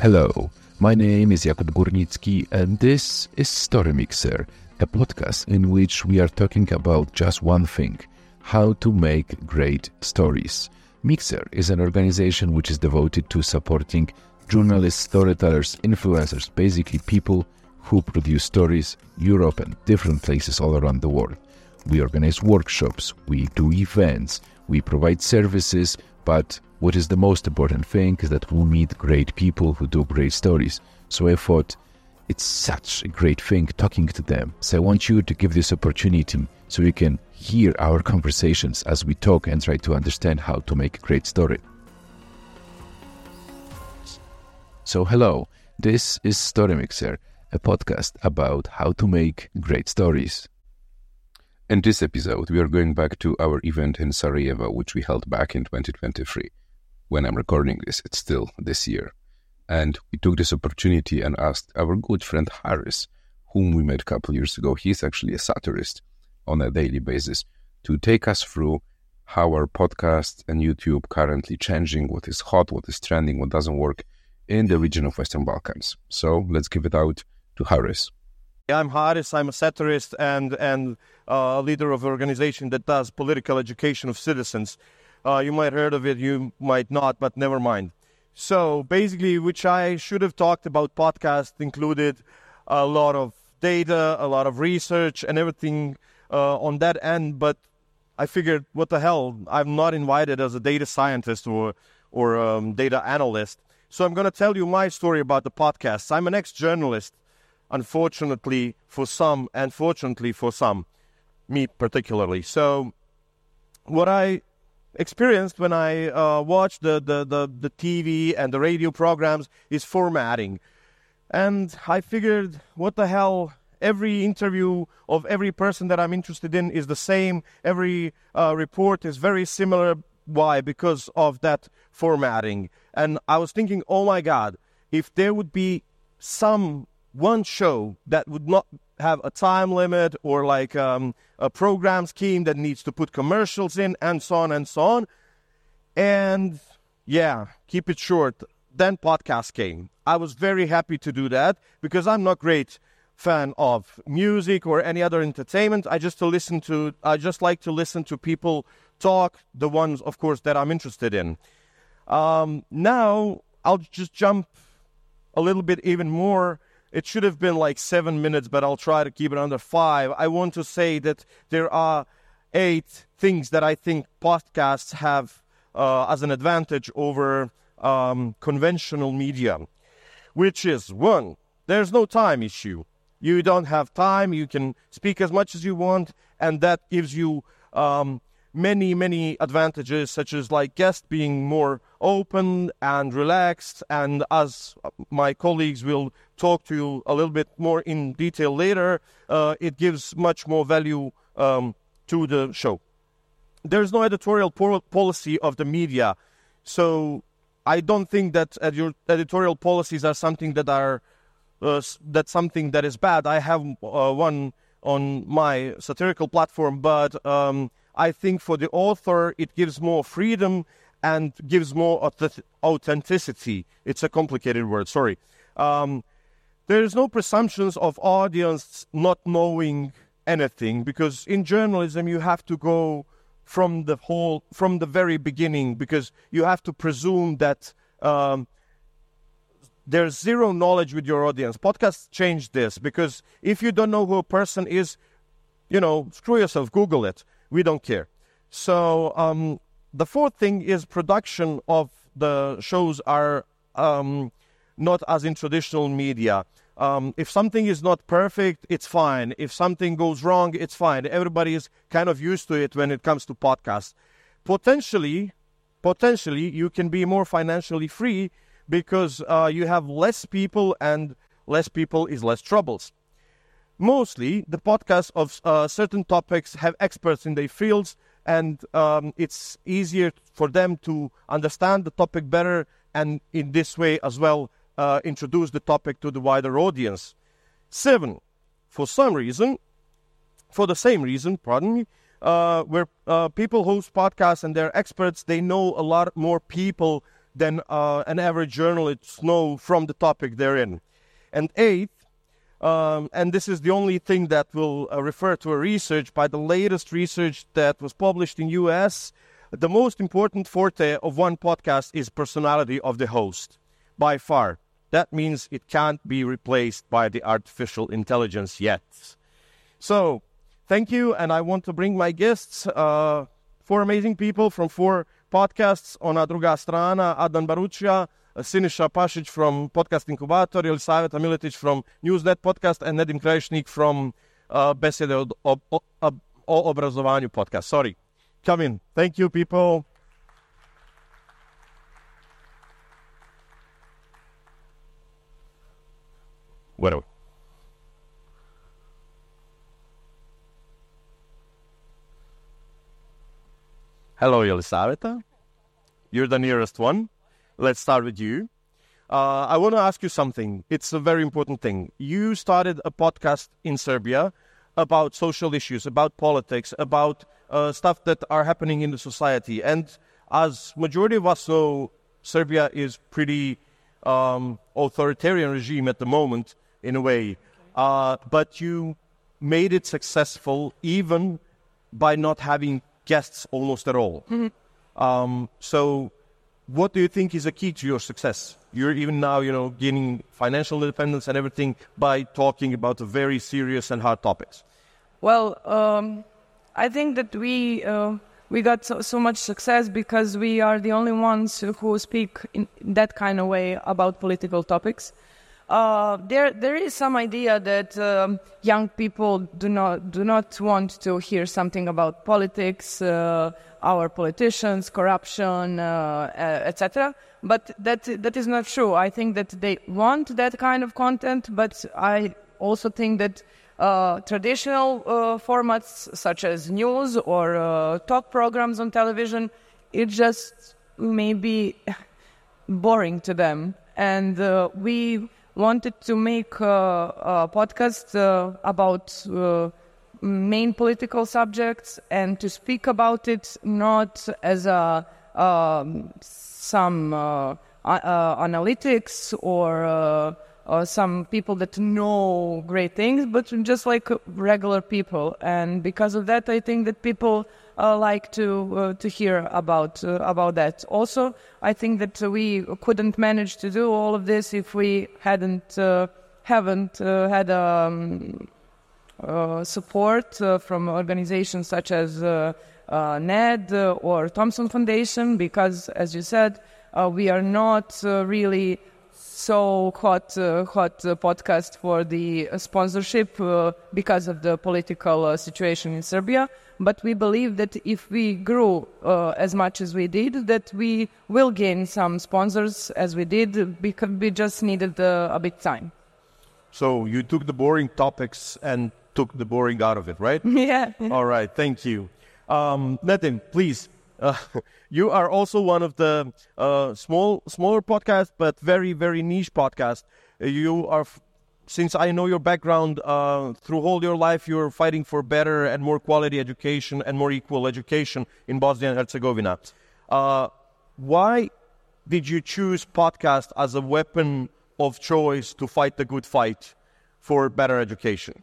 Hello, my name is Jakub Górnicki, and this is Story Mixer, a podcast in which we are talking about just one thing how to make great stories. Mixer is an organization which is devoted to supporting journalists, storytellers, influencers, basically people who produce stories, Europe and different places all around the world. We organize workshops, we do events, we provide services, but what is the most important thing is that we meet great people who do great stories. So I thought it's such a great thing talking to them. So I want you to give this opportunity so you can hear our conversations as we talk and try to understand how to make a great story. So hello, this is Story Mixer, a podcast about how to make great stories. In this episode, we are going back to our event in Sarajevo, which we held back in 2023. When I'm recording this, it's still this year. And we took this opportunity and asked our good friend Haris, whom we met a couple years ago, he's actually a satirist on a daily basis, to take us through how our podcast and YouTube currently changing, what is hot, what is trending, what doesn't work in the region of Western Balkans. So let's give it out to Haris. I'm Haris. I'm a satirist and and uh, leader of an organization that does political education of citizens. Uh, you might heard of it, you might not, but never mind. So basically, which I should have talked about podcast included a lot of data, a lot of research, and everything uh, on that end. But I figured, what the hell? I'm not invited as a data scientist or or um, data analyst. So I'm going to tell you my story about the podcast. I'm an ex-journalist unfortunately for some, and fortunately for some, me particularly. So, what I experienced when I uh, watched the, the, the, the TV and the radio programs is formatting. And I figured, what the hell? Every interview of every person that I'm interested in is the same. Every uh, report is very similar. Why? Because of that formatting. And I was thinking, oh my God, if there would be some one show that would not have a time limit or like um, a program scheme that needs to put commercials in and so on and so on. And yeah, keep it short. Then podcast came. I was very happy to do that because I'm not great fan of music or any other entertainment. I just to listen to I just like to listen to people talk, the ones of course that I'm interested in. Um, now I'll just jump a little bit even more it should have been like seven minutes, but I'll try to keep it under five. I want to say that there are eight things that I think podcasts have uh, as an advantage over um, conventional media, which is one, there's no time issue. You don't have time, you can speak as much as you want, and that gives you um, many, many advantages, such as like guests being more open and relaxed. And as my colleagues will talk to you a little bit more in detail later, uh, it gives much more value um, to the show. There's no editorial policy of the media, so I don't think that edu- editorial policies are something that are uh, that's something that is bad. I have uh, one on my satirical platform, but um, I think for the author, it gives more freedom and gives more authenticity. It's a complicated word, sorry. Um, there is no presumptions of audience not knowing anything because in journalism you have to go from the whole from the very beginning because you have to presume that um, there's zero knowledge with your audience podcasts change this because if you don't know who a person is you know screw yourself google it we don't care. So um, the fourth thing is production of the shows are um, not as in traditional media. Um, if something is not perfect, it's fine. If something goes wrong, it's fine. Everybody is kind of used to it when it comes to podcasts. Potentially, potentially, you can be more financially free because uh, you have less people, and less people is less troubles. Mostly, the podcasts of uh, certain topics have experts in their fields, and um, it's easier for them to understand the topic better, and in this way as well uh, introduce the topic to the wider audience. Seven, for some reason, for the same reason, pardon me, uh, where uh, people host podcasts and they're experts, they know a lot more people than uh, an average journalist know from the topic they're in. And eighth, um, and this is the only thing that will uh, refer to a research by the latest research that was published in US. The most important forte of one podcast is personality of the host, by far. That means it can't be replaced by the artificial intelligence yet. So, thank you, and I want to bring my guests, uh, four amazing people from four podcasts. on druga strana, Adnan Baručija, Siniša Pašić from Podcast Inkubator, Jelisaveta Miletić from Njuz.net Podcast, and Nedim Krajišnik from uh, Besjede o, o, o, o obrazovanju podcast. Sorry. Come in. Thank you, people. Where are? Hello, Jelisaveta. You're the nearest one. Let's start with you. Uh, I want to ask you something. It's a very important thing. You started a podcast in Serbia about social issues, about politics, about uh, stuff that are happening in the society. And as majority of us know, Serbia is pretty um, authoritarian regime at the moment, in a way. Uh, but you made it successful even by not having guests almost at all. Mm-hmm. Um, so, what do you think is a key to your success? You're even now, you know, gaining financial independence and everything by talking about very serious and hard topics. Well, um, I think that we uh, we got so, so, much success because we are the only ones who speak in that kind of way about political topics. Uh, there, there is some idea that um, young people do not do not want to hear something about politics, uh, our politicians, corruption, uh, etc. But that that is not true. I think that they want that kind of content, but I also think that uh, traditional uh, formats such as news or uh, talk programs on television, it just may be boring to them, and we wanted to make a, podcast uh, about uh, main political subjects and to speak about it not as a um, some uh, analytics or uh, some people that know great things, but just like regular people. And because of that, I think that people uh, like to uh, to hear about uh, about that. Also, I think that we couldn't manage to do all of this if we hadn't uh, haven't uh, had um, support from organizations such as NED or Thomson Foundation, because, as you said, we are not really so hot uh, hot uh, podcast for the uh, sponsorship uh, because of the political uh, situation in Serbia. But we believe that if we grew uh, as much as we did, that we will gain some sponsors as we did because we just needed a bit time. So you took the boring topics and took the boring out of it, right? yeah. All right. Thank you. Um, Nedim, please uh, you are also one of the uh, small, smaller podcasts, but very, very niche podcast. You are, since I know your background, uh, through all your life, you're fighting for better and more quality education and more equal education in Bosnia and Herzegovina. Uh, why did you choose podcast as a weapon of choice to fight the good fight for better education?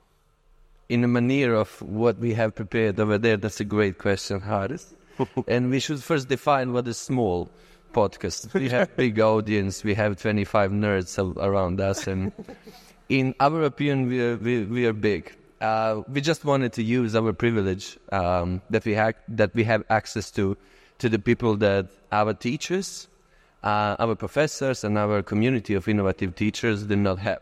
In a manner of what we have prepared over there, that's a great question, Haris. and we should first define what is small podcast. We have big audience. We have 25 nerds around us, and in our opinion, we are, we, we are big. Uh, we just wanted to use our privilege um, that we have that we have access to to the people that our teachers, uh, our professors, and our community of innovative teachers did not have.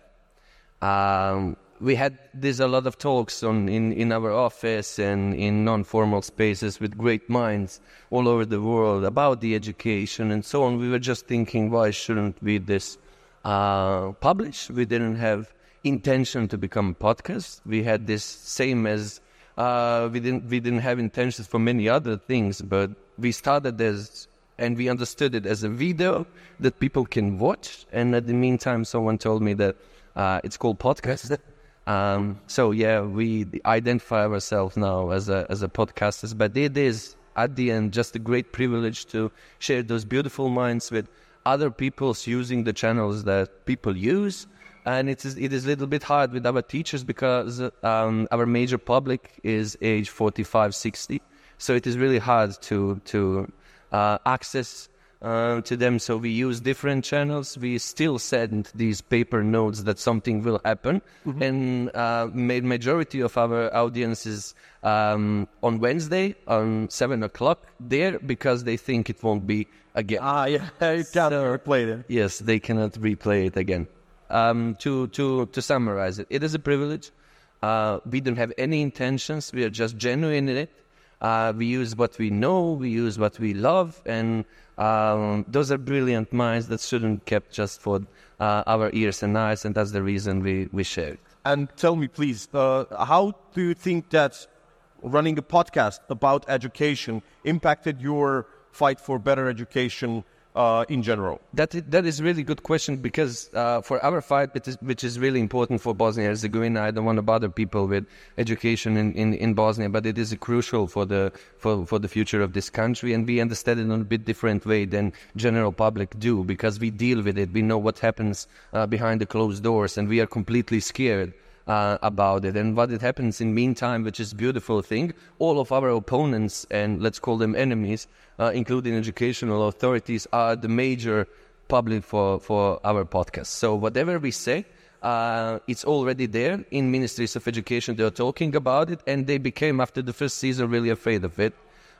Um, we had this a lot of talks on in, in our office and in non-formal spaces with great minds all over the world about the education and so on. We were just thinking, why shouldn't we this uh, publish? We didn't have intention to become a podcast. We had this same as uh, we didn't we didn't have intentions for many other things, but we started as and we understood it as a video that people can watch. And at the meantime, someone told me that uh, it's called podcast. Um, so yeah, we identify ourselves now as a as a podcasters, but it is at the end just a great privilege to share those beautiful minds with other people's using the channels that people use. And it is, it is a little bit hard with our teachers because um, our major public is age 45, 60. So it is really hard to, to uh, access uh, to them. So we use different channels. We still send these paper notes that something will happen, mm-hmm. and uh, majority of our audiences um, on Wednesday on seven o'clock there because they think it won't be again. Ah, yeah, you can't so, replay it. Yes, they cannot replay it again. Um, to to to summarize it, it is a privilege. Uh, we don't have any intentions. We are just genuine in it. Uh, we use what we know. We use what we love, and um, those are brilliant minds that shouldn't kept just for uh, our ears and eyes, and that's the reason we, we share it. And tell me, please, uh, how do you think that running a podcast about education impacted your fight for better education uh, in general? That that is really good question because uh, for our fight, which is, which is really important for Bosnia Herzegovina, I don't want to bother people with education in, in, in Bosnia, but it is crucial for the for, for the future of this country, and we understand it in a bit different way than general public do because we deal with it. We know what happens uh, behind the closed doors, and we are completely scared uh, about it. And what it happens in meantime, which is beautiful thing, all of our opponents and let's call them enemies, uh, including educational authorities, are the major public for, for our podcast. So whatever we say, uh, it's already there in ministries of education. They're talking about it, and they became after the first season really afraid of it.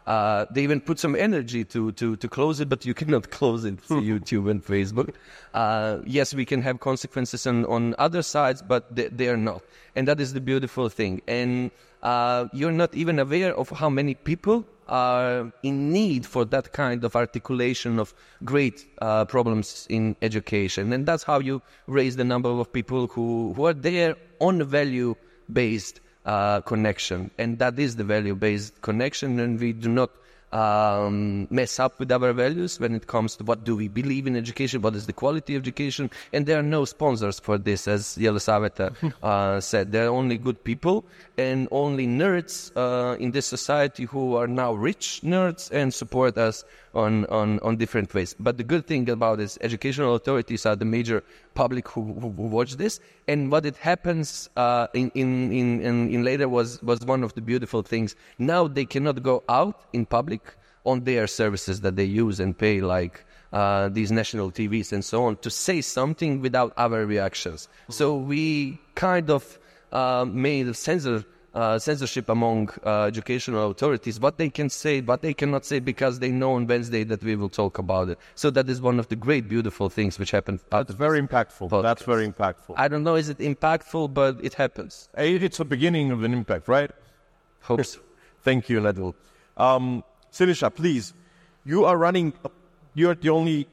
Uh, they even put some energy to, to, to close it, but you cannot close it to YouTube and Facebook. Uh, yes, we can have consequences on, on other sides, but they, they are not. And that is the beautiful thing. And uh, you're not even aware of how many people are in need for that kind of articulation of great uh, problems in education. And that's how you raise the number of people who, who are there on value based uh, connection. And that is the value based connection. And we do not um, mess up with our values when it comes to what do we believe in education, what is the quality of education, and there are no sponsors for this, as Jelisaveta uh, said. There are only good people and only nerds uh, in this society who are now rich nerds and support us on, on, on different ways. But the good thing about this, educational authorities are the major public who, who, who watch this. And what it happens uh, in, in, in, in later was, was one of the beautiful things. Now they cannot go out in public on their services that they use and pay like uh, these national TVs and so on to say something without our reactions. So we kind of uh, made a censor uh, censorship among uh, educational authorities, what they can say, what they cannot say, because they know on Wednesday that we will talk about it. So that is one of the great, beautiful things which happened. That's very impactful. Podcast. That's very impactful. I don't know, is it impactful, but it happens. It's a beginning of an impact, right? Hope so. Thank you, Ledil. Um, Siniša, please, you are running, you're the only,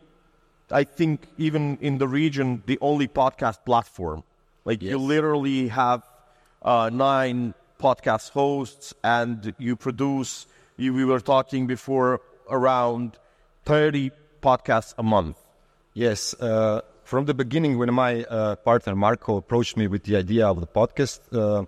I think, even in the region, the only podcast platform. Like yes. you literally have uh, nine podcast hosts and you produce, you, we were talking before, around 30 podcasts a month. Yes. Uh, from the beginning, when my uh, partner Marco approached me with the idea of the podcast, uh,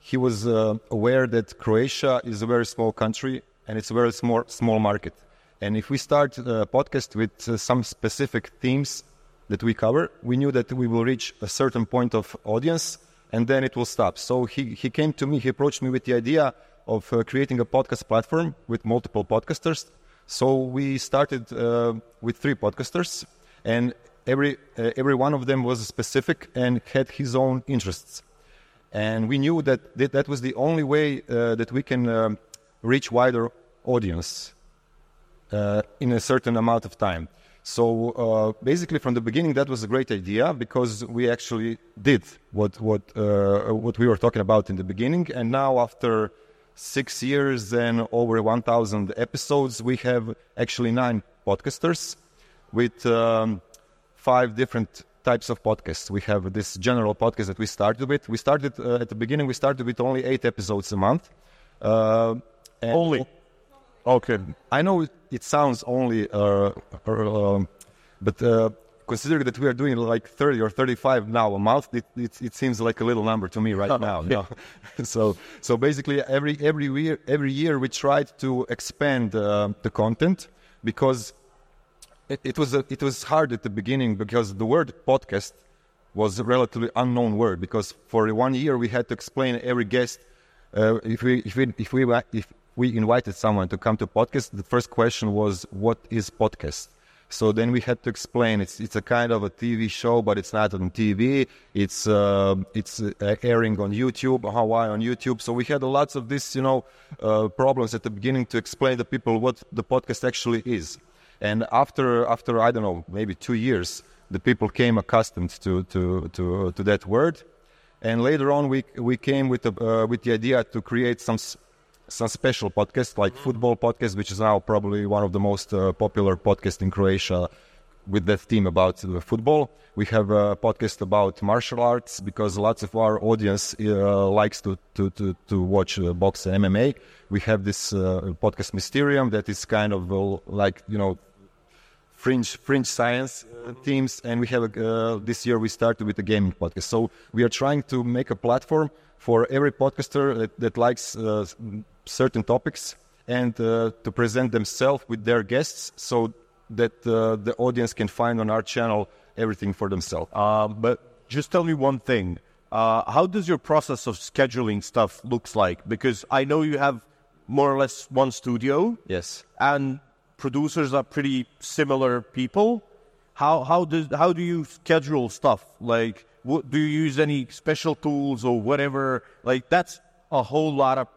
he was uh, aware that Croatia is a very small country and it's a very small, small market. And if we start a podcast with uh, some specific themes that we cover, we knew that we will reach a certain point of audience and then it will stop. So he, he came to me, he approached me with the idea of uh, creating a podcast platform with multiple podcasters. So we started uh, with three podcasters, and every uh, every one of them was specific and had his own interests. And we knew that th- that was the only way uh, that we can um, reach wider audience uh, in a certain amount of time. So uh, basically, from the beginning, that was a great idea because we actually did what what uh, what we were talking about in the beginning, and now after six years and over 1,000 episodes, we have actually nine podcasters with um, five different types of podcasts. We have this general podcast that we started with. We started uh, at the beginning. We started with only eight episodes a month. Uh, only. Okay. I know it sounds only, uh, uh, um, but uh, considering that we are doing like 30 or 35 now a month, it, it, it seems like a little number to me right now. yeah. so, so basically, every every year, every year we tried to expand uh, the content because it, it was a, it was hard at the beginning because the word podcast was a relatively unknown word because for one year we had to explain every guest uh, if we if we if we if we invited someone to come to podcast the first question was what is podcast so then we had to explain it's it's a kind of a TV show, but it's not on TV. It's uh, it's uh, airing on YouTube, Hawaii on YouTube. So we had lots of this, you know, uh, problems at the beginning to explain to people what the podcast actually is. And after after I don't know maybe two years, the people came accustomed to to to to that word. And later on, we we came with the uh, with the idea to create some some special podcasts like football podcast, which is now probably one of the most uh, popular podcasts in Croatia with that theme about uh, football. We have a podcast about martial arts because lots of our audience uh, likes to, to, to, to watch uh, box and MMA. We have this uh, podcast Mysterium that is kind of uh, like, you know, fringe fringe science uh, themes and we have uh, this year we started with a gaming podcast so we are trying to make a platform for every podcaster that, that likes uh, certain topics and uh, to present themselves with their guests so that uh, the audience can find on our channel everything for themselves. Um, but just tell me one thing. Uh, how does your process of scheduling stuff looks like? Because I know you have more or less one studio. Yes. And producers are pretty similar people. How how does how do you schedule stuff? Like, what, do you use any special tools or whatever? Like, that's a whole lot of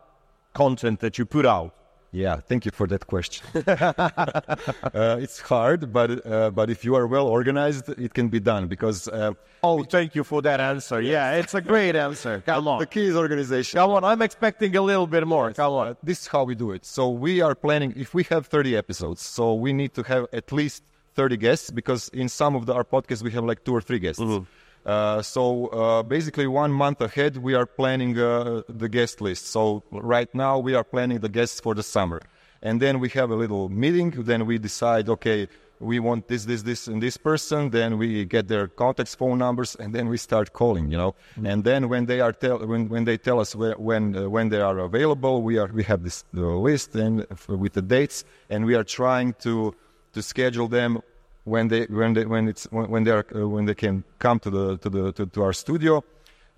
content that you put out? Yeah, thank you for that question. uh, it's hard, but uh, but if you are well organized, it can be done. Because uh, oh, thank you for that answer. Yeah, it's a great answer. Come on, the key is organization. Come on, I'm expecting a little bit more. Yes. Come on, this is how we do it. So we are planning. If we have 30 episodes, so we need to have at least 30 guests because in some of the, our podcasts we have like two or three guests. Mm-hmm. Uh, so uh, basically, one month ahead, we are planning uh, the guest list. So right now, we are planning the guests for the summer, and then we have a little meeting. Then we decide, okay, we want this, this, this, and this person. Then we get their contacts, phone numbers, and then we start calling. You know, mm-hmm. and then when they are tell when, when they tell us where, when uh, when they are available, we are we have this list and with the dates, and we are trying to to schedule them when they when they when it's when they are uh, when they can come to the to the to, to, our studio.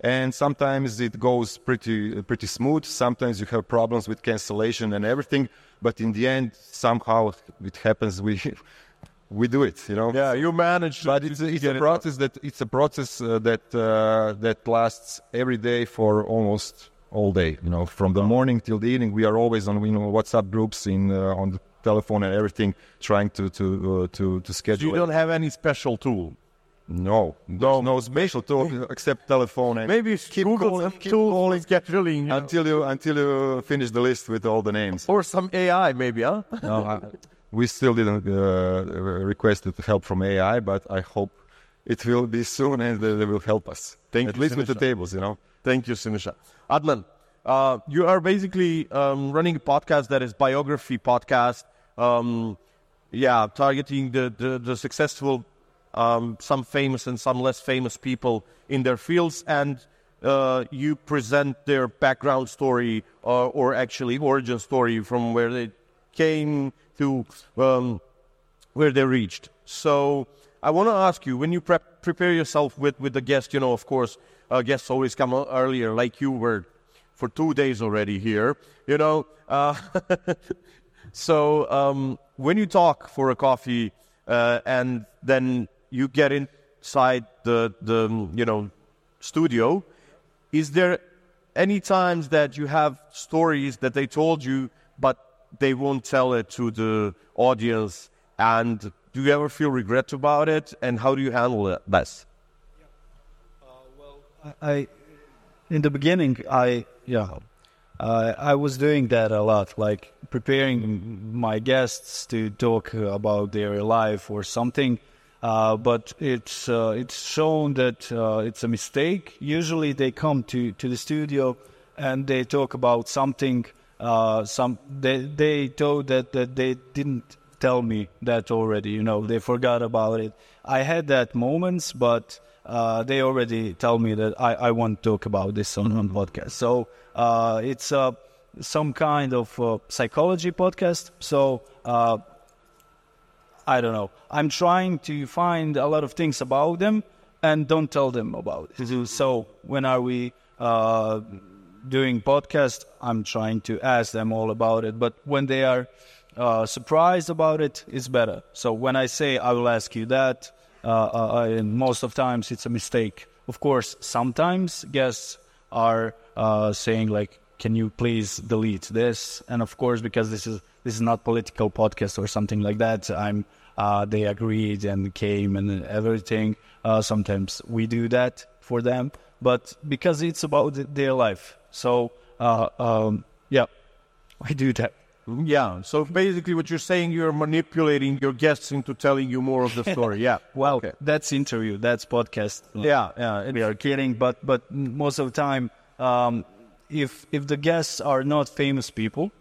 And sometimes it goes pretty pretty smooth. Sometimes you have problems with cancellation and everything but in the end somehow it happens. We we do it you know? Yeah you manage but it's, it's a process it that it's a process uh, that uh, that lasts every day for almost all day you know? From the morning till the evening we are always on you know whatsapp groups in uh, on the telephone and everything, trying to to uh, to to schedule. So you don't have any special tool. No, no, no special tool except telephone. And Maybe keep Google calling, keep calling, scheduling you until know. you until you finish the list with all the names. Or some AI, maybe, huh? no, I, we still didn't uh, request help from AI, but I hope it will be soon and they will help us. Thank At you, least Siniša. with the tables, you know. Thank you, Siniša. Adnan, uh, you are basically um, running a podcast that is biography podcast um, yeah, targeting the, the, the successful, um, some famous and some less famous people in their fields, and uh, you present their background story or, or, actually origin story from where they came to um, where they reached. So I want to ask you, when you prep, prepare yourself with, with the guest, you know, of course, uh, guests always come earlier, like you were for two days already here, you know. Uh, So um, when you talk for a coffee uh, and then you get inside the the you know studio, is there any times that you have stories that they told you but they won't tell it to the audience? And do you ever feel regret about it? And how do you handle it best? Uh, well I in the beginning i yeah uh, I was doing that a lot, like preparing my guests to talk about their life or something. Uh, but it's uh, it's shown that uh, it's a mistake. Usually, they come to, to the studio and they talk about something. Uh, some they they told that, that they didn't tell me that already. You know, they forgot about it. I had that moments, but uh, they already tell me that I, I want to talk about this on, on podcast. So uh, it's uh, some kind of uh, psychology podcast. So uh, I don't know. I'm trying to find a lot of things about them and don't tell them about it. So when are we uh, doing podcast? I'm trying to ask them all about it. But when they are uh, surprised about it, it's better. So when I say I will ask you that, and most of times it's a mistake. Of course, sometimes guests are uh, saying like, "Can you please delete this?" And of course, because this is this is not political podcast or something like that, I'm uh, they agreed and came and everything. Uh, sometimes we do that for them, but because it's about their life, so uh, um, yeah, I do that. Yeah. So basically, what you're saying, you're manipulating your guests into telling you more of the story. Yeah. Well, Okay. that's interview, that's podcast. Yeah. Yeah. we are kidding, but but most of the time, um, if if the guests are not famous people,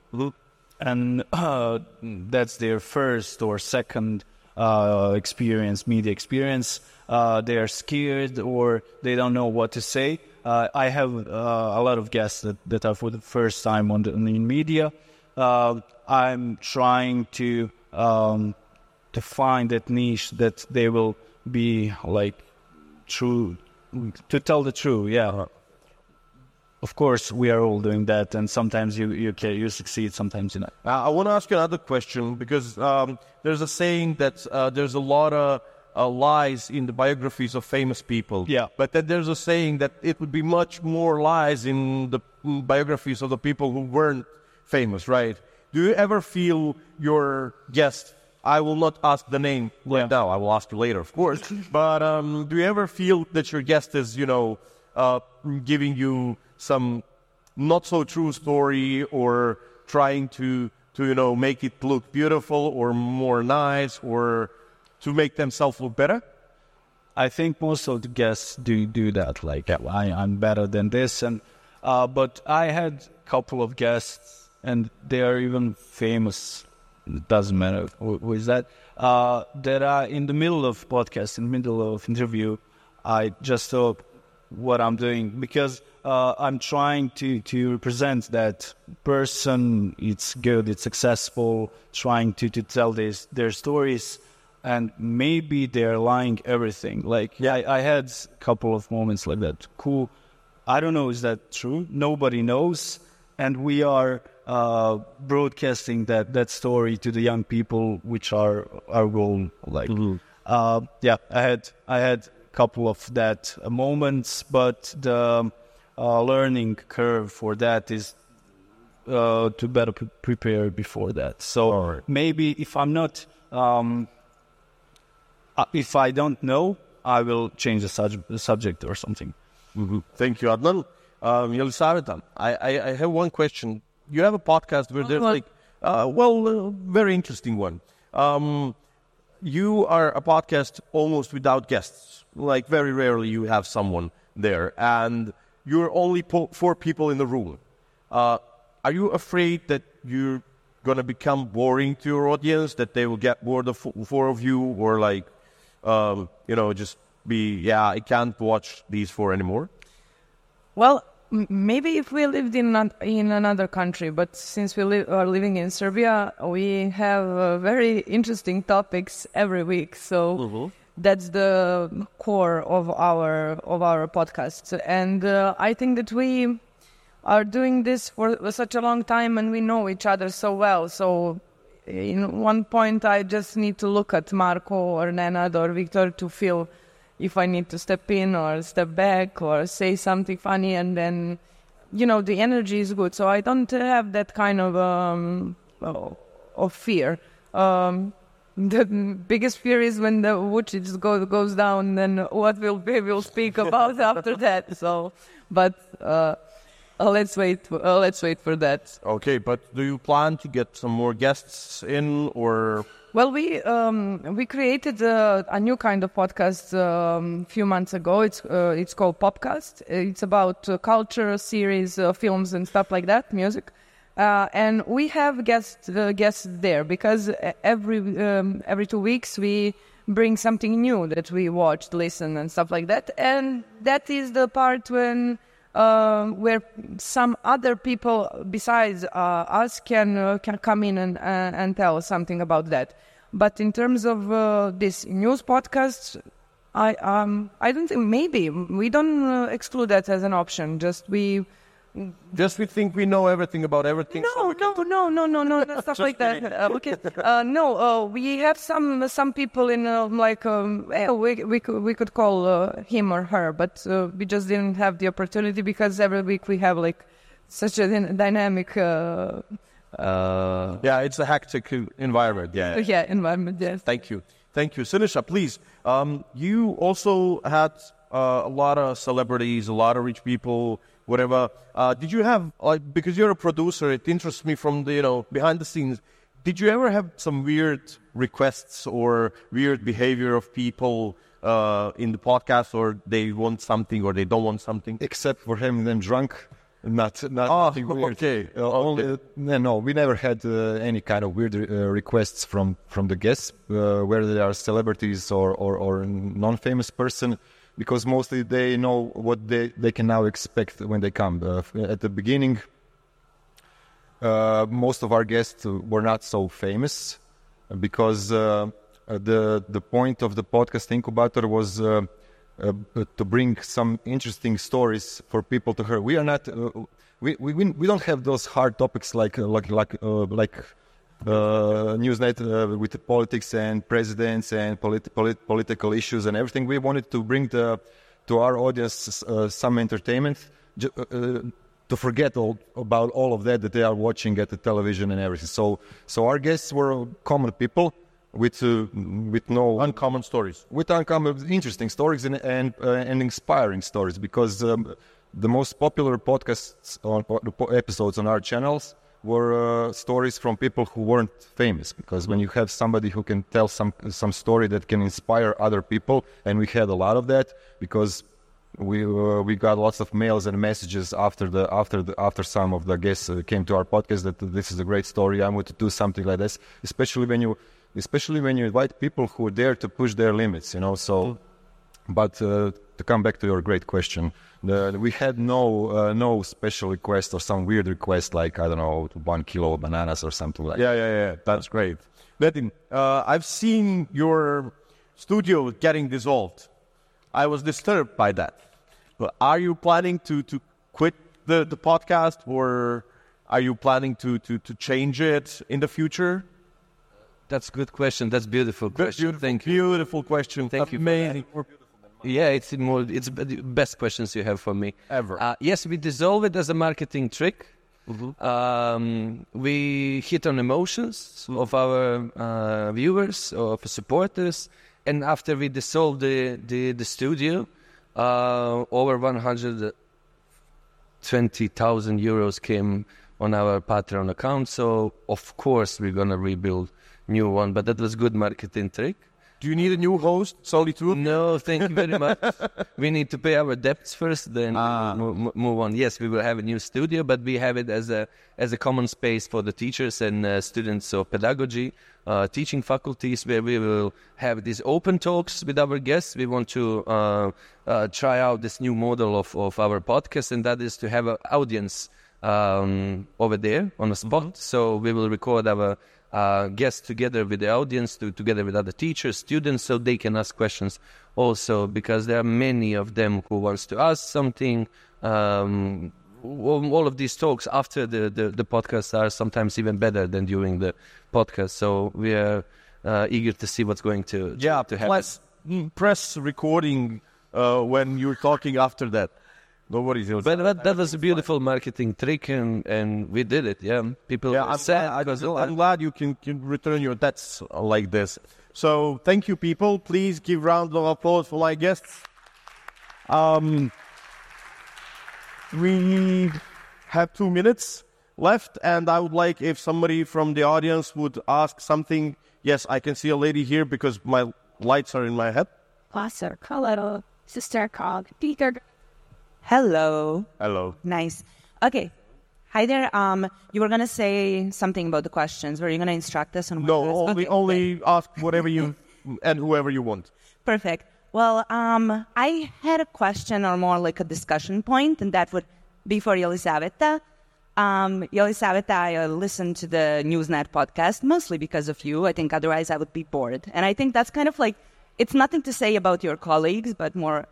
and uh, that's their first or second uh, experience, media experience, uh, they are scared or they don't know what to say. Uh, I have uh, a lot of guests that, that are for the first time on the in media. Uh, I'm trying to um, to find that niche that they will be like true to tell the truth. Yeah. Of course, we are all doing that, and sometimes you you can, you succeed, sometimes you not. Uh, I want to ask you another question because um, there's a saying that uh, there's a lot of uh, lies in the biographies of famous people. Yeah. But then there's a saying that it would be much more lies in the biographies of the people who weren't famous, right? Do you ever feel your guest? I will not ask the name right now. I will ask you later, of course. but um, do you ever feel that your guest is, you know, uh, giving you some not so true story or trying to to you know make it look beautiful or more nice or to make themselves look better I think most of the guests do do that. Like I, I'm better than this, and uh, but I had a couple of guests, and they are even famous. It doesn't matter who, who is that. Uh, that are in the middle of podcast, in the middle of interview. I just thought what I'm doing because uh, I'm trying to to represent that person. It's good. It's successful. Trying to to tell this their stories and maybe they're lying everything. Like I, I had a couple of moments like that. Cool. I don't know is that true. Nobody knows, and we are uh, broadcasting that that story to the young people, which are our goal. Like, uh, yeah, I had I had a couple of that uh, moments, but the uh, learning curve for that is uh, to better pre- prepare before that. So Alright. maybe if I'm not, um, if I don't know, I will change the, sub- the subject or something. thank you adnan um, Jelisaveta, I, I, I have one question you have a podcast where there's like uh, well uh, very interesting one. Um, you are a podcast almost without guests. Like very rarely you have someone there. And you're only po- four people in the room. Uh, are you afraid that you're going to become boring to your audience? That they will get bored of four of you? Or like um, you know just be yeah i can't watch these four anymore? Well, maybe if we lived in an, in another country, but since we li- are living in Serbia, we have uh, very interesting topics every week. So that's the core of our of our podcast, and uh, I think that we are doing this for such a long time, and we know each other so well. So. In one point, I just need to look at Marco or Nenad or Victor to feel if I need to step in or step back or say something funny, and then, you know, the energy is good. So I don't have that kind of um, oh, of fear. Um, the biggest fear is when the Vučić go, goes down. Then what will we will speak about after that? So, but uh, uh, let's wait. Uh, let's wait for that. Okay, but do you plan to get some more guests in, or Well, we um, we created a, a new kind of podcast um, a few months ago. It's uh, it's called POPkast. It's about uh, culture, series, uh, films, and stuff like that, music. Uh, and we have guests uh, guests there because uh, every um, every two weeks we bring something new that we watched, listen, and stuff like that. And that is the part when um, where some other people besides uh, us can uh, can come in and uh, and tell something about that. But in terms of uh, this news podcast, I um I don't think maybe we don't uh, exclude that as an option. Just we Just we think we know everything about everything. so no we can- no no no no no stuff like that. Uh, okay, uh, no, uh, we have some some people in uh, like um, we we could we could call uh, him or her, but uh, we just didn't have the opportunity because every week we have like such a dynamic uh, uh, Yeah, it's a hectic environment. Yeah. yeah environment. Yes. Thank you. Thank you. Siniša, please. Um, you also had uh, a lot of celebrities, a lot of rich people, whatever. Uh, did you have, like, because you're a producer, it interests me from the, you know, behind the scenes. Did you ever have some weird requests or weird behavior of people uh, in the podcast, or they want something or they don't want something? except for having them drunk. Not, not Oh, weird. okay. Uh, only, no, no, we never had uh, any kind of weird uh, requests from from the guests, uh, whether they are celebrities or or, or non-famous person, because mostly they know what they they can now expect when they come. Uh, at the beginning, uh, most of our guests were not so famous because uh, uh, the the point of the podcast incubator was uh, uh, to bring some interesting stories for people to hear. We are not we, we we don't have those hard topics like like like like uh, Njuz.net uh, with the politics and presidents and polit- polit- political issues and everything. We wanted to bring the to our audience uh, some entertainment. uh, uh, to forget all about all of that that they are watching at the television and everything. So, so our guests were common people with uh, with no Uncommon stories. with uncommon interesting stories and and, uh, and inspiring stories because um, the most popular podcasts on episodes on our channels were uh, stories from people who weren't famous because when you have somebody who can tell some some story that can inspire other people and we had a lot of that because we uh, we got lots of mails and messages after the after the after some of the guests uh, came to our podcast that this is a great story. I want to do something like this, especially when you especially when you invite people who dare to push their limits. You know, so. But uh, to come back to your great question, the, we had no uh, no special request or some weird request like I don't know one kilo of bananas or something like. Yeah, yeah, yeah. That's great. Metin, uh, I've seen your studio getting dissolved. I was disturbed by that. But are you planning to, to quit the, the podcast or are you planning to, to, to change it in the future? That's a good question. That's beautiful question. Beautiful, Thank you. beautiful question. Thank you. Amazing. Yeah, it's more. It's the best questions you have for me Ever. Uh, yes, we dissolve it as a marketing trick. Um, we hit on emotions of our uh, viewers, of supporters, and after we dissolve the the, the studio, uh, over one hundred twenty thousand euros came on our Patreon account. So of course we're gonna rebuild new one, but that was good marketing trick. Do you need a new host, Solitude? No, thank you very much. we need to pay our debts first, then Ah. mo- mo- move on. Yes, we will have a new studio, but we have it as a as a common space for the teachers and uh, students of pedagogy, uh, teaching faculties, where we will have these open talks with our guests. We want to uh, uh, try out this new model of, of our podcast, and that is to have an audience um, over there on a spot. So we will record our uh, guests together with the audience, to, together with other teachers, students, so they can ask questions also, because there are many of them who wants to ask something. Um, all of these talks after the, the, the podcast are sometimes even better than during the podcast. So we are uh, eager to see what's going to, Yeah, to happen. mm, press recording uh, when you're talking after that. Nobody's But that, that was a beautiful marketing trick, and, and we did it. Yeah, people Yeah, were I'm sad glad, because I'm glad you can, can return your debts like this. So thank you, people. Please give round of applause for my guests. Um, we have two minutes left, and I would like if somebody from the audience would ask something. Yes, I can see a lady here because my lights are in my head. Placer, hello, sister called Peter. Hello. Hello. Nice. Okay. Hi there. Um, you were gonna say something about the questions. Were you gonna instruct us on? what No, only Okay, only ask whatever you and whoever you want. Perfect. Well, um, I had a question or more like a discussion point, and that would be for Jelisaveta. Um, Jelisaveta, I uh, listen to the Njuz.net podcast mostly because of you. I think otherwise I would be bored. And I think that's kind of like, it's nothing to say about your colleagues, but more,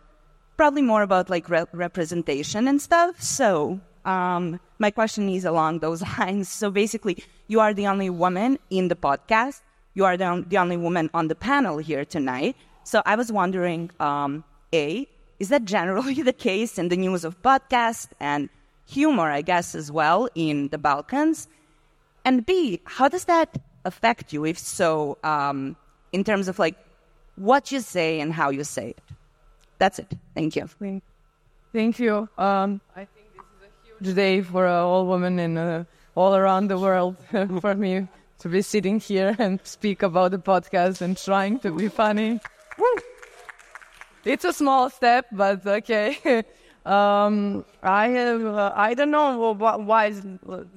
probably more about like re- representation and stuff. So, um, my question is along those lines. So basically, you are the only woman in the podcast. You are the, the only woman on the panel here tonight. So I was wondering, um, A, is that generally the case in the news of podcast and humor, I guess, as well in the Balkans? And B, how does that affect you, if so, um, in terms of like what you say and how you say it? That's it. Thank you. Thank you. Um, I think this is a huge day for uh, all women in uh, all around the world for me to be sitting here and speak about the podcast and trying to be funny. It's a small step, but okay. um, I have, uh, I don't know wh- why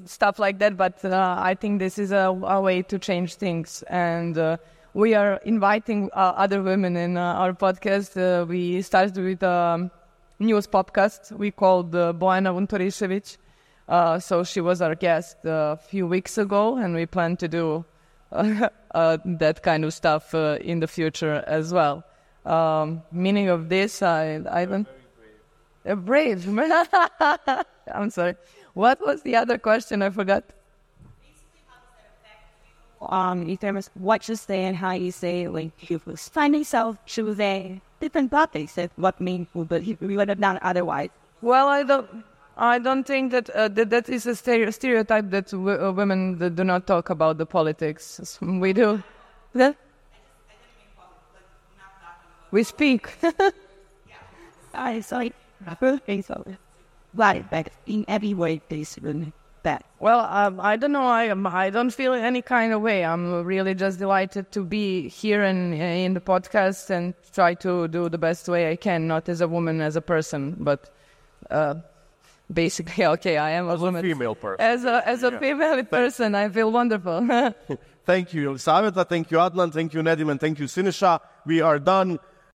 stuff like that, but uh, I think this is a, a, way to change things, and uh, we are inviting uh, other women in uh, our podcast. Uh, we started with a news podcast we called uh, Bojana Vunturišević. so she was our guest a few weeks ago, and we plan to do that kind of stuff in the future as well um, meaning of this. I I don't. Brave. brave. I'm sorry. What was the other question? I forgot. Um, in terms of what you say and how you say it, like you find yourself choosing different topics that what mean but we would have done otherwise. Well, I don't. I don't think that uh, that, that is a stereotype that w- uh, women do not talk about the politics. We do. Yeah? we speak. I saw perfect so right back in every way this that. Well, um, I don't know. I um, I don't feel any kind of way. I'm really just delighted to be here and in the podcast and try to do the best way I can, not as a woman, as a person, but. Uh, basically, okay, I am a as woman. a female person. As a as a yeah. female person, I feel wonderful. thank you, Jelisaveta. Thank you, Adnan. Thank you, Nedim, and thank you, Siniša. We are done.